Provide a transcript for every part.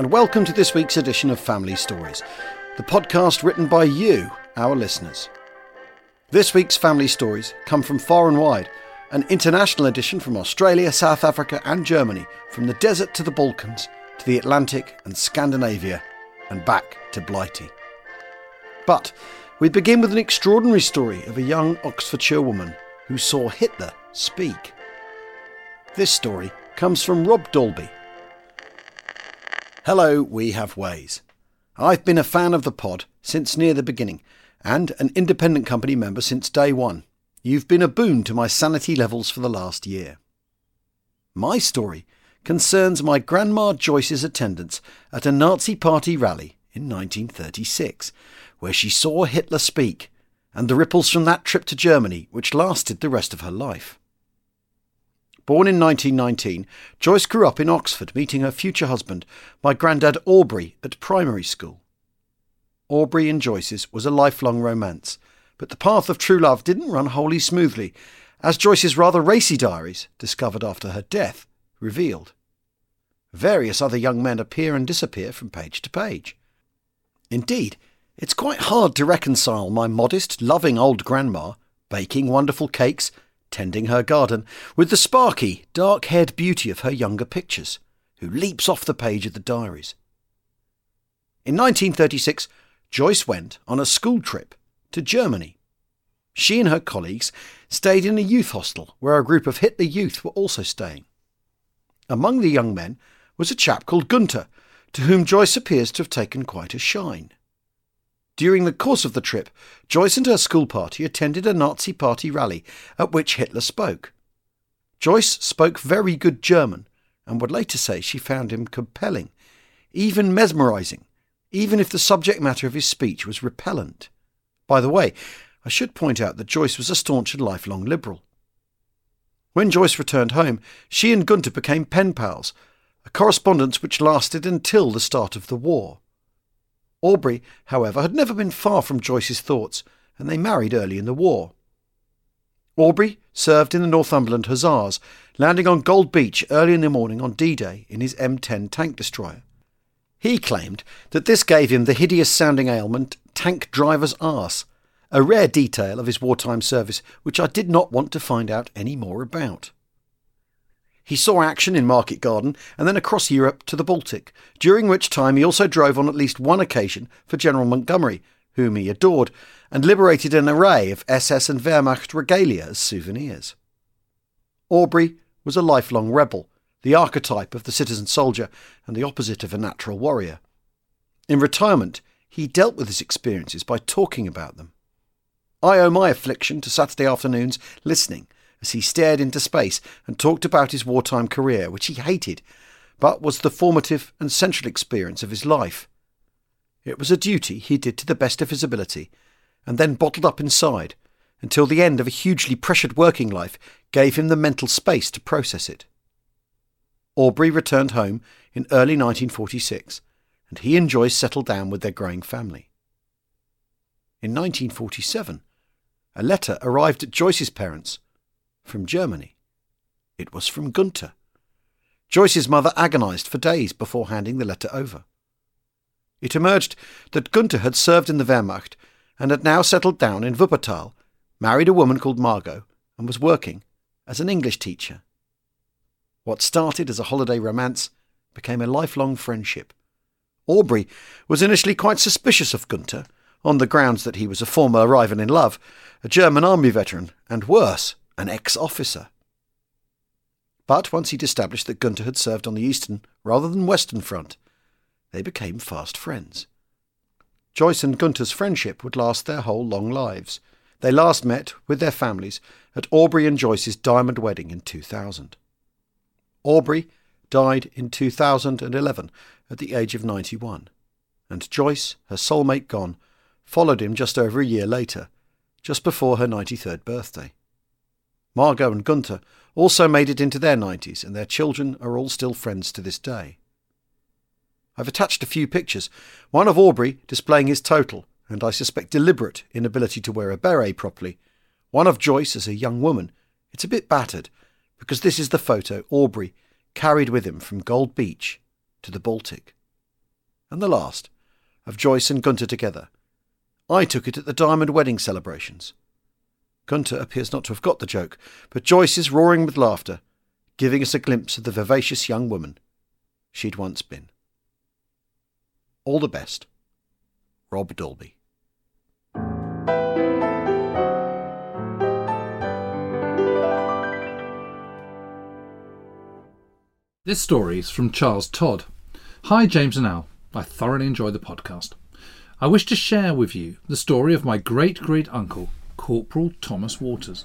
And welcome to this week's edition of Family Stories, the podcast written by you, our listeners. This week's Family Stories come from far and wide, an international edition from Australia, South Africa, and Germany, from the desert to the Balkans, to the Atlantic and Scandinavia, and back to Blighty. But we begin with an extraordinary story of a young Oxfordshire woman who saw Hitler speak. This story comes from Rob Dalby Hello, We Have Ways. I've been a fan of the pod since near the beginning and an independent company member since day one. You've been a boon to my sanity levels for the last year. My story concerns my Grandma Joyce's attendance at a Nazi Party rally in 1936, where she saw Hitler speak, and the ripples from that trip to Germany which lasted the rest of her life. Born in 1919, Joyce grew up in Oxford, meeting her future husband, my granddad Aubrey, at primary school. Aubrey and Joyce's was a lifelong romance, but the path of true love didn't run wholly smoothly, as Joyce's rather racy diaries, discovered after her death, revealed. Various other young men appear and disappear from page to page. Indeed, it's quite hard to reconcile my modest, loving old grandma, baking wonderful cakes, tending her garden, with the sparky, dark haired beauty of her younger pictures, who leaps off the page of the diaries. In 1936, Joyce went on a school trip to Germany. She and her colleagues stayed in a youth hostel where a group of Hitler youth were also staying. Among the young men was a chap called Gunther, to whom Joyce appears to have taken quite a shine. During the course of the trip, Joyce and her school party attended a Nazi Party rally at which Hitler spoke. Joyce spoke very good German and would later say she found him compelling, even mesmerizing, even if the subject matter of his speech was repellent. By the way, I should point out that Joyce was a staunch and lifelong liberal. When Joyce returned home, she and Gunther became pen pals, a correspondence which lasted until the start of the war. Aubrey, however, had never been far from Joyce's thoughts, and they married early in the war. Aubrey served in the Northumberland Hussars, landing on Gold Beach early in the morning on D Day in his M10 tank destroyer. He claimed that this gave him the hideous sounding ailment tank driver's arse, a rare detail of his wartime service which I did not want to find out any more about. He saw action in Market Garden and then across Europe to the Baltic, during which time he also drove on at least one occasion for General Montgomery, whom he adored, and liberated an array of SS and Wehrmacht regalia as souvenirs. Aubrey was a lifelong rebel, the archetype of the citizen soldier and the opposite of a natural warrior. In retirement, he dealt with his experiences by talking about them. I owe my affliction to Saturday afternoons listening as he stared into space and talked about his wartime career, which he hated, but was the formative and central experience of his life. It was a duty he did to the best of his ability, and then bottled up inside until the end of a hugely pressured working life gave him the mental space to process it. Aubrey returned home in early 1946, and he and Joyce settled down with their growing family. In 1947, a letter arrived at Joyce's parents from Germany. It was from Gunther. Joyce's mother agonised for days before handing the letter over. It emerged that Gunther had served in the Wehrmacht and had now settled down in Wuppertal, married a woman called Margot, and was working as an English teacher. What started as a holiday romance became a lifelong friendship. Aubrey was initially quite suspicious of Gunther, on the grounds that he was a former rival in love, a German army veteran, and worse, an ex officer. But once he'd established that Gunther had served on the Eastern rather than Western Front, they became fast friends. Joyce and Gunther's friendship would last their whole long lives. They last met, with their families, at Aubrey and Joyce's diamond wedding in 2000. Aubrey died in 2011 at the age of 91, and Joyce, her soulmate gone, followed him just over a year later, just before her 93rd birthday. Margot and Gunter also made it into their 90s, and their children are all still friends to this day. I've attached a few pictures, one of Aubrey displaying his total, and I suspect deliberate, inability to wear a beret properly, one of Joyce as a young woman. It's a bit battered, because this is the photo Aubrey carried with him from Gold Beach to the Baltic. And the last, of Joyce and Gunter together. I took it at the Diamond wedding celebrations. Gunter appears not to have got the joke, but Joyce is roaring with laughter, giving us a glimpse of the vivacious young woman she'd once been. All the best. Rob Dolby. This story is from Charles Todd. Hi, James and Al. I thoroughly enjoy the podcast. I wish to share with you the story of my great great uncle, Corporal Thomas Waters.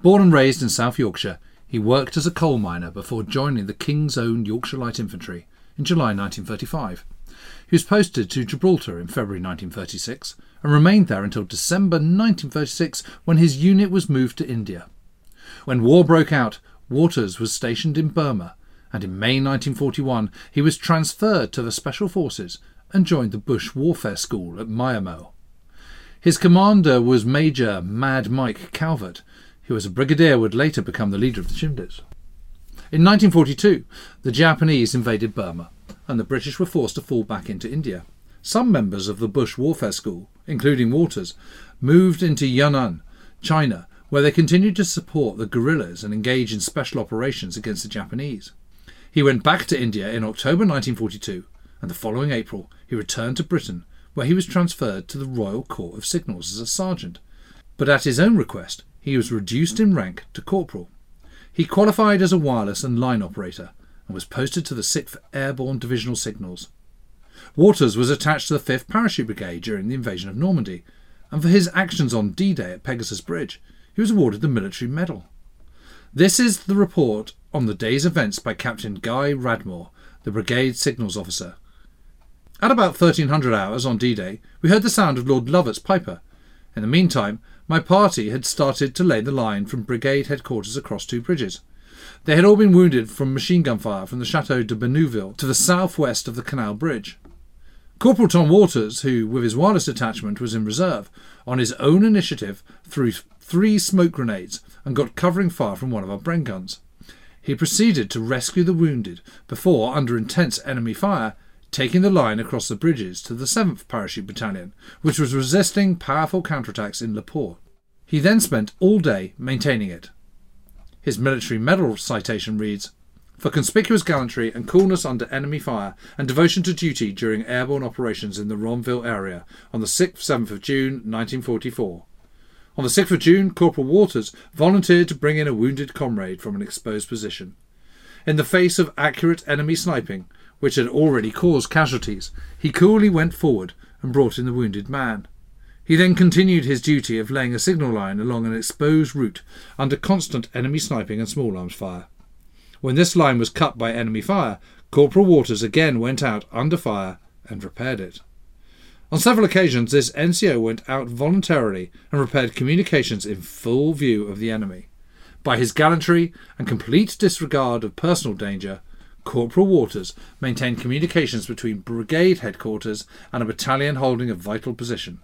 Born and raised in South Yorkshire, he worked as a coal miner before joining the King's Own Yorkshire Light Infantry in July 1935. He was posted to Gibraltar in February 1936 and remained there until December 1936 when his unit was moved to India. When war broke out, Waters was stationed in Burma and in May 1941 he was transferred to the Special Forces and joined the Bush Warfare School at Maymyo. His commander was Major Mad Mike Calvert, who as a brigadier would later become the leader of the Chindits. In 1942, the Japanese invaded Burma, and the British were forced to fall back into India. Some members of the Bush Warfare School, including Waters, moved into Yunnan, China, where they continued to support the guerrillas and engage in special operations against the Japanese. He went back to India in October 1942, and the following April he returned to Britain, where he was transferred to the Royal Corps of Signals as a sergeant. But at his own request, he was reduced in rank to corporal. He qualified as a wireless and line operator and was posted to the 6th Airborne Divisional Signals. Waters was attached to the 5th Parachute Brigade during the invasion of Normandy, and for his actions on D Day at Pegasus Bridge, he was awarded the Military Medal. This is the report on the day's events by Captain Guy Radmore, the brigade signals officer. At about 1300 hours on D Day, we heard the sound of Lord Lovat's piper. In the meantime, my party had started to lay the line from brigade headquarters across two bridges. They had all been wounded from machine gun fire from the Chateau de Benouville to the southwest of the Canal Bridge. Corporal Tom Waters, who, with his wireless detachment, was in reserve, on his own initiative threw three smoke grenades and got covering fire from one of our Bren guns. He proceeded to rescue the wounded before, under intense enemy fire, taking the line across the bridges to the 7th Parachute Battalion, which was resisting powerful counterattacks in Le He then spent all day maintaining it. His military medal citation reads For conspicuous gallantry and coolness under enemy fire and devotion to duty during airborne operations in the Ranville area on the 6th 7th of June 1944. On the 6th of June, Corporal Waters volunteered to bring in a wounded comrade from an exposed position. In the face of accurate enemy sniping, which had already caused casualties, he coolly went forward and brought in the wounded man. He then continued his duty of laying a signal line along an exposed route under constant enemy sniping and small arms fire. When this line was cut by enemy fire, Corporal Waters again went out under fire and repaired it. On several occasions, this NCO went out voluntarily and repaired communications in full view of the enemy. By his gallantry and complete disregard of personal danger, Corporal Waters maintained communications between brigade headquarters and a battalion holding a vital position.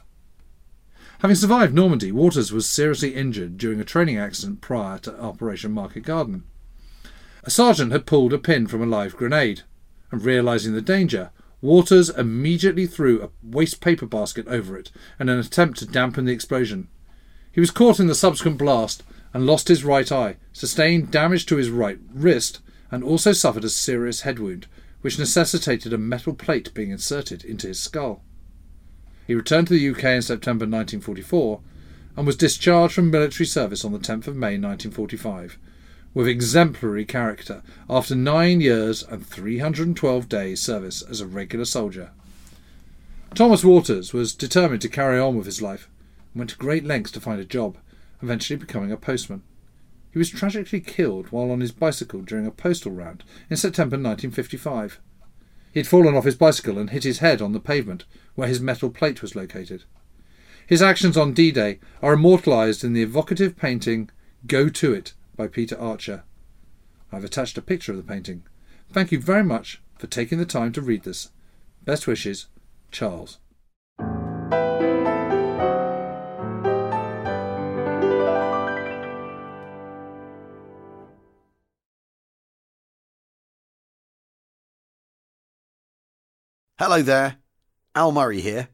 Having survived Normandy, Waters was seriously injured during a training accident prior to Operation Market Garden. A sergeant had pulled a pin from a live grenade, and realizing the danger, Waters immediately threw a waste paper basket over it in an attempt to dampen the explosion. He was caught in the subsequent blast and lost his right eye, sustained damage to his right wrist, and also suffered a serious head wound, which necessitated a metal plate being inserted into his skull. He returned to the UK in September 1944 and was discharged from military service on the 10th of May 1945 with exemplary character after nine years and 312 days' service as a regular soldier. Thomas Waters was determined to carry on with his life and went to great lengths to find a job, eventually becoming a postman. He was tragically killed while on his bicycle during a postal round in September 1955. He had fallen off his bicycle and hit his head on the pavement where his metal plate was located. His actions on D Day are immortalised in the evocative painting Go To It by Peter Archer. I've attached a picture of the painting. Thank you very much for taking the time to read this. Best wishes, Charles. Hello there, Al Murray here.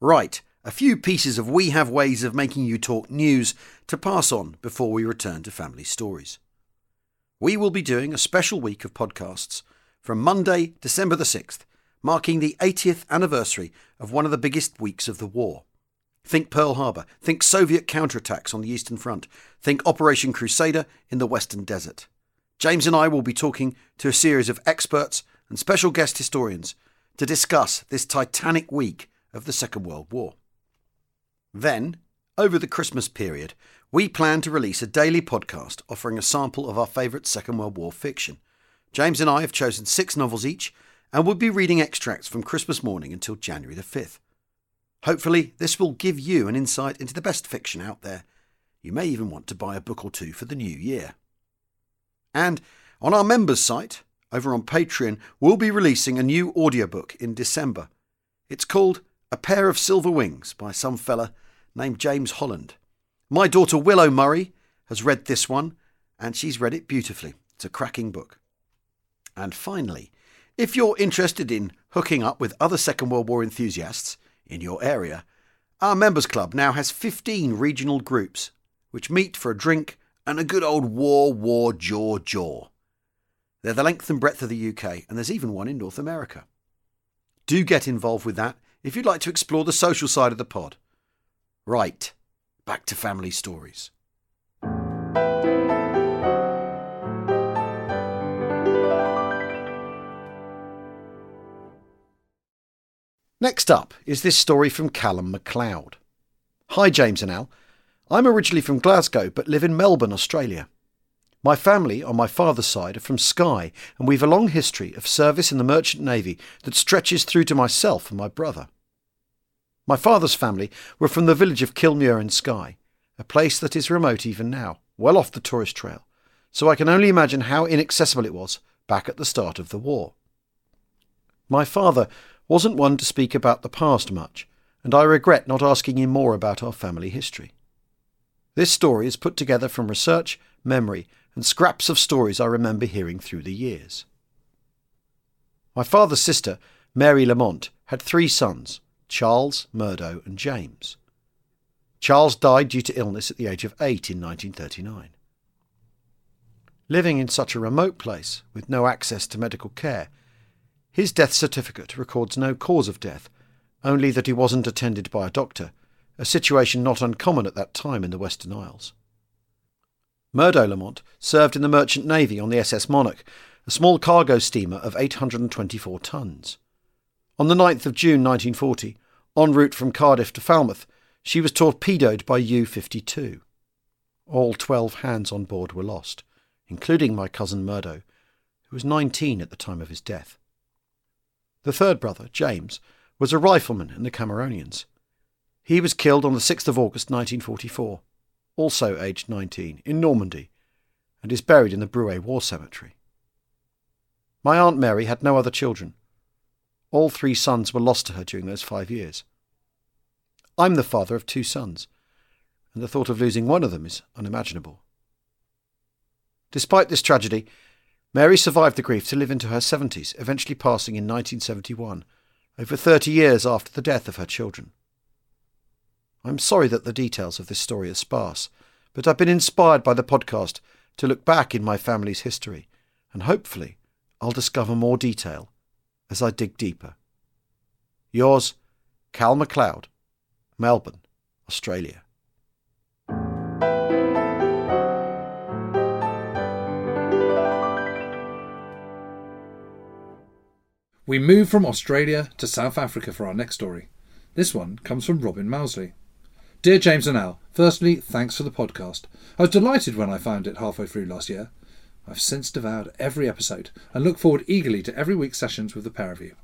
Right, a few pieces of We Have Ways of Making You Talk news to pass on before we return to family stories. We will be doing a special week of podcasts from Monday, December the 6th, marking the 80th anniversary of one of the biggest weeks of the war. Think Pearl Harbor, think Soviet counterattacks on the Eastern Front, think Operation Crusader in the Western Desert. James and I will be talking to a series of experts and special guest historians to discuss this titanic week of the Second World War. Then, over the Christmas period, we plan to release a daily podcast offering a sample of our favourite Second World War fiction. James and I have chosen six novels each and will be reading extracts from Christmas morning until January the 5th. Hopefully, this will give you an insight into the best fiction out there. You may even want to buy a book or two for the new year. And on our members' site, over on Patreon, we'll be releasing a new audiobook in December. It's called A Pair of Silver Wings by some fella named James Holland. My daughter Willow Murray has read this one, and she's read it beautifully. It's a cracking book. And finally, if you're interested in hooking up with other Second World War enthusiasts in your area, our members club now has 15 regional groups which meet for a drink and a good old war, war, jaw, jaw. They're the length and breadth of the UK, and there's even one in North America. Do get involved with that if you'd like to explore the social side of the pod. Right, back to family stories. Next up is this story from Callum MacLeod. Hi, James and Al. I'm originally from Glasgow but live in Melbourne, Australia. My family, on my father's side, are from Skye, and we've a long history of service in the Merchant Navy that stretches through to myself and my brother. My father's family were from the village of Kilmuir in Skye, a place that is remote even now, well off the tourist trail, so I can only imagine how inaccessible it was back at the start of the war. My father wasn't one to speak about the past much, and I regret not asking him more about our family history. This story is put together from research, memory, and scraps of stories I remember hearing through the years. My father's sister, Mary Lamont, had three sons Charles, Murdo, and James. Charles died due to illness at the age of eight in 1939. Living in such a remote place with no access to medical care his death certificate records no cause of death, only that he wasn't attended by a doctor, a situation not uncommon at that time in the Western Isles. Murdo Lamont served in the Merchant Navy on the SS Monarch, a small cargo steamer of 824 tons. On the 9th of June 1940, en route from Cardiff to Falmouth, she was torpedoed by U 52. All 12 hands on board were lost, including my cousin Murdo, who was 19 at the time of his death. The third brother, James, was a rifleman in the Cameronians. He was killed on the 6th of August 1944, also aged 19, in Normandy, and is buried in the Brouay War Cemetery. My Aunt Mary had no other children. All three sons were lost to her during those five years. I'm the father of two sons, and the thought of losing one of them is unimaginable. Despite this tragedy, Mary survived the grief to live into her 70s, eventually passing in 1971, over 30 years after the death of her children. I'm sorry that the details of this story are sparse, but I've been inspired by the podcast to look back in my family's history, and hopefully I'll discover more detail as I dig deeper. Yours, Cal MacLeod, Melbourne, Australia. We move from Australia to South Africa for our next story. This one comes from Robin Mousley. Dear James and Al, firstly, thanks for the podcast. I was delighted when I found it halfway through last year. I've since devoured every episode and look forward eagerly to every week's sessions with the pair of you.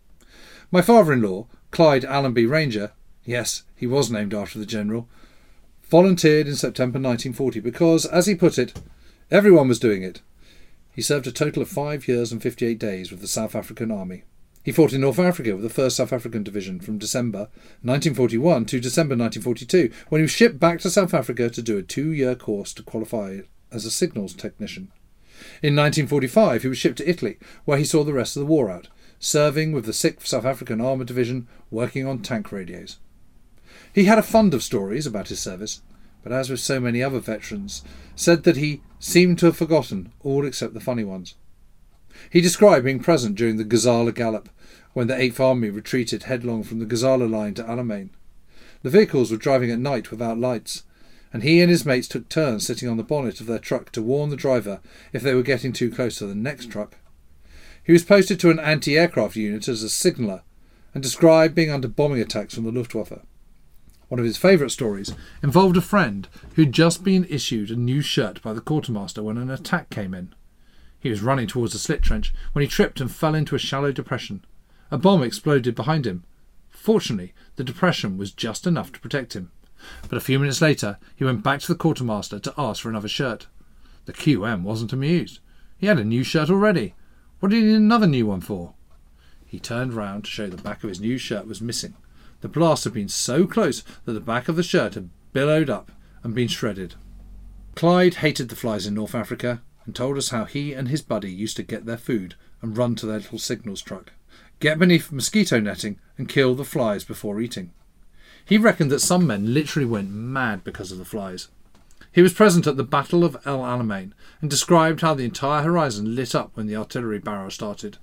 My father in law, Clyde Allenby Ranger, yes, he was named after the General, volunteered in September 1940 because, as he put it, everyone was doing it. He served a total of five years and 58 days with the South African Army. He fought in North Africa with the 1st South African Division from December 1941 to December 1942, when he was shipped back to South Africa to do a two year course to qualify as a signals technician. In 1945, he was shipped to Italy, where he saw the rest of the war out, serving with the 6th South African Armoured Division, working on tank radios. He had a fund of stories about his service, but as with so many other veterans, said that he seemed to have forgotten all except the funny ones. He described being present during the Gazala Gallop, when the Eighth Army retreated headlong from the Gazala line to Alamein. The vehicles were driving at night without lights, and he and his mates took turns sitting on the bonnet of their truck to warn the driver if they were getting too close to the next truck. He was posted to an anti aircraft unit as a signaller and described being under bombing attacks from the Luftwaffe. One of his favourite stories involved a friend who'd just been issued a new shirt by the quartermaster when an attack came in. He was running towards a slit trench when he tripped and fell into a shallow depression. A bomb exploded behind him. Fortunately, the depression was just enough to protect him. But a few minutes later, he went back to the quartermaster to ask for another shirt. The QM wasn't amused. He had a new shirt already. What did he need another new one for? He turned round to show the back of his new shirt was missing. The blast had been so close that the back of the shirt had billowed up and been shredded. Clyde hated the flies in North Africa and told us how he and his buddy used to get their food and run to their little signals truck, get beneath mosquito netting and kill the flies before eating. He reckoned that some men literally went mad because of the flies. He was present at the Battle of El Alamein and described how the entire horizon lit up when the artillery barrage started.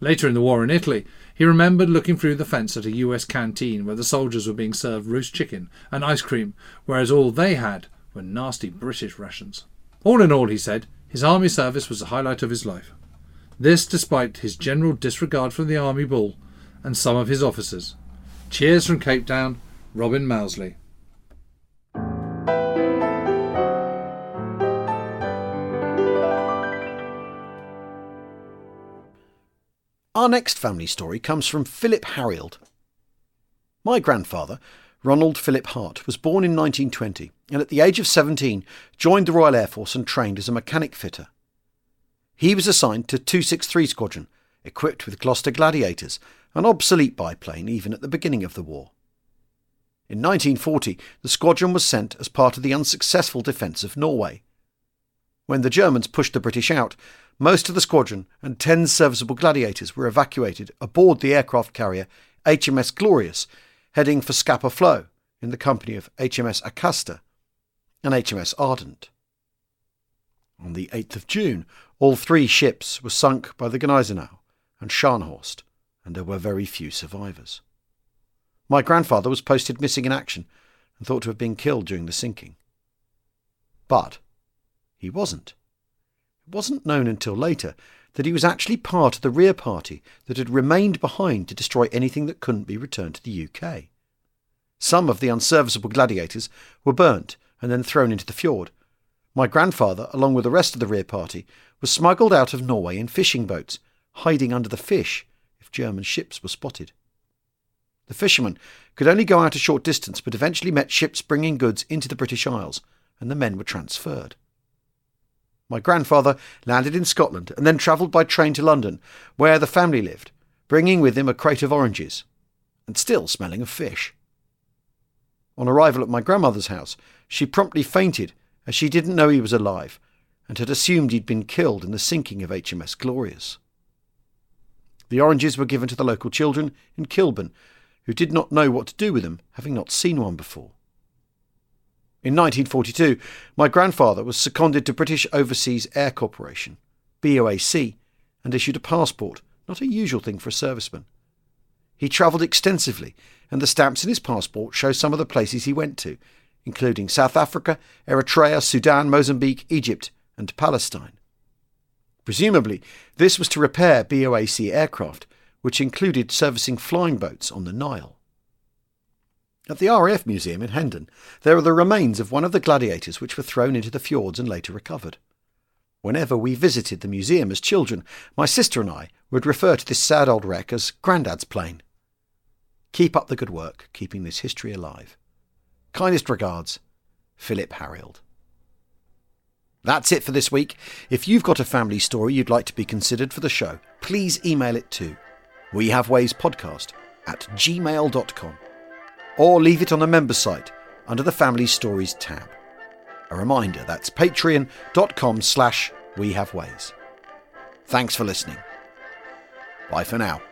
Later in the war in Italy, he remembered looking through the fence at a US canteen where the soldiers were being served roast chicken and ice cream, whereas all they had were nasty British rations. All in all, he said, his army service was the highlight of his life. This despite his general disregard for the army bull and some of his officers. Cheers from Cape Town, Robin Mousley. Our next family story comes from Philip Harrield. My grandfather, Ronald Philip Hart, was born in 1920 and at the age of 17 joined the Royal Air Force and trained as a mechanic fitter. He was assigned to 263 Squadron, equipped with Gloster Gladiators, an obsolete biplane even at the beginning of the war. In 1940, the squadron was sent as part of the unsuccessful defence of Norway. When the Germans pushed the British out, most of the squadron and 10 serviceable Gladiators were evacuated aboard the aircraft carrier HMS Glorious, heading for Scapa Flow in the company of HMS Acasta and HMS Ardent. On the 8th of June, all three ships were sunk by the Gneisenau and Scharnhorst, and there were very few survivors. My grandfather was posted missing in action and thought to have been killed during the sinking. But he wasn't. It wasn't known until later that he was actually part of the rear party that had remained behind to destroy anything that couldn't be returned to the UK. Some of the unserviceable gladiators were burnt and then thrown into the fjord. My grandfather, along with the rest of the rear party, was smuggled out of Norway in fishing boats, hiding under the fish if German ships were spotted. The fishermen could only go out a short distance, but eventually met ships bringing goods into the British Isles, and the men were transferred. My grandfather landed in Scotland and then travelled by train to London, where the family lived, bringing with him a crate of oranges, and still smelling of fish. On arrival at my grandmother's house, she promptly fainted as she didn't know he was alive and had assumed he'd been killed in the sinking of HMS Glorious. The oranges were given to the local children in Kilburn, who did not know what to do with them, having not seen one before. In 1942, my grandfather was seconded to British Overseas Air Corporation, BOAC, and issued a passport, not a usual thing for a serviceman. He travelled extensively, and the stamps in his passport show some of the places he went to, including South Africa, Eritrea, Sudan, Mozambique, Egypt, and Palestine. Presumably, this was to repair BOAC aircraft, which included servicing flying boats on the Nile. At the RAF Museum in Hendon, there are the remains of one of the gladiators which were thrown into the fjords and later recovered. Whenever we visited the museum as children, my sister and I would refer to this sad old wreck as Grandad's plane. Keep up the good work, keeping this history alive. Kindest regards, Philip Harrield. That's it for this week. If you've got a family story you'd like to be considered for the show, please email it to we have ways podcast at gmail.com or leave it on the member site under the family stories tab. A reminder that's patreon.com slash we have ways. Thanks for listening. Bye for now.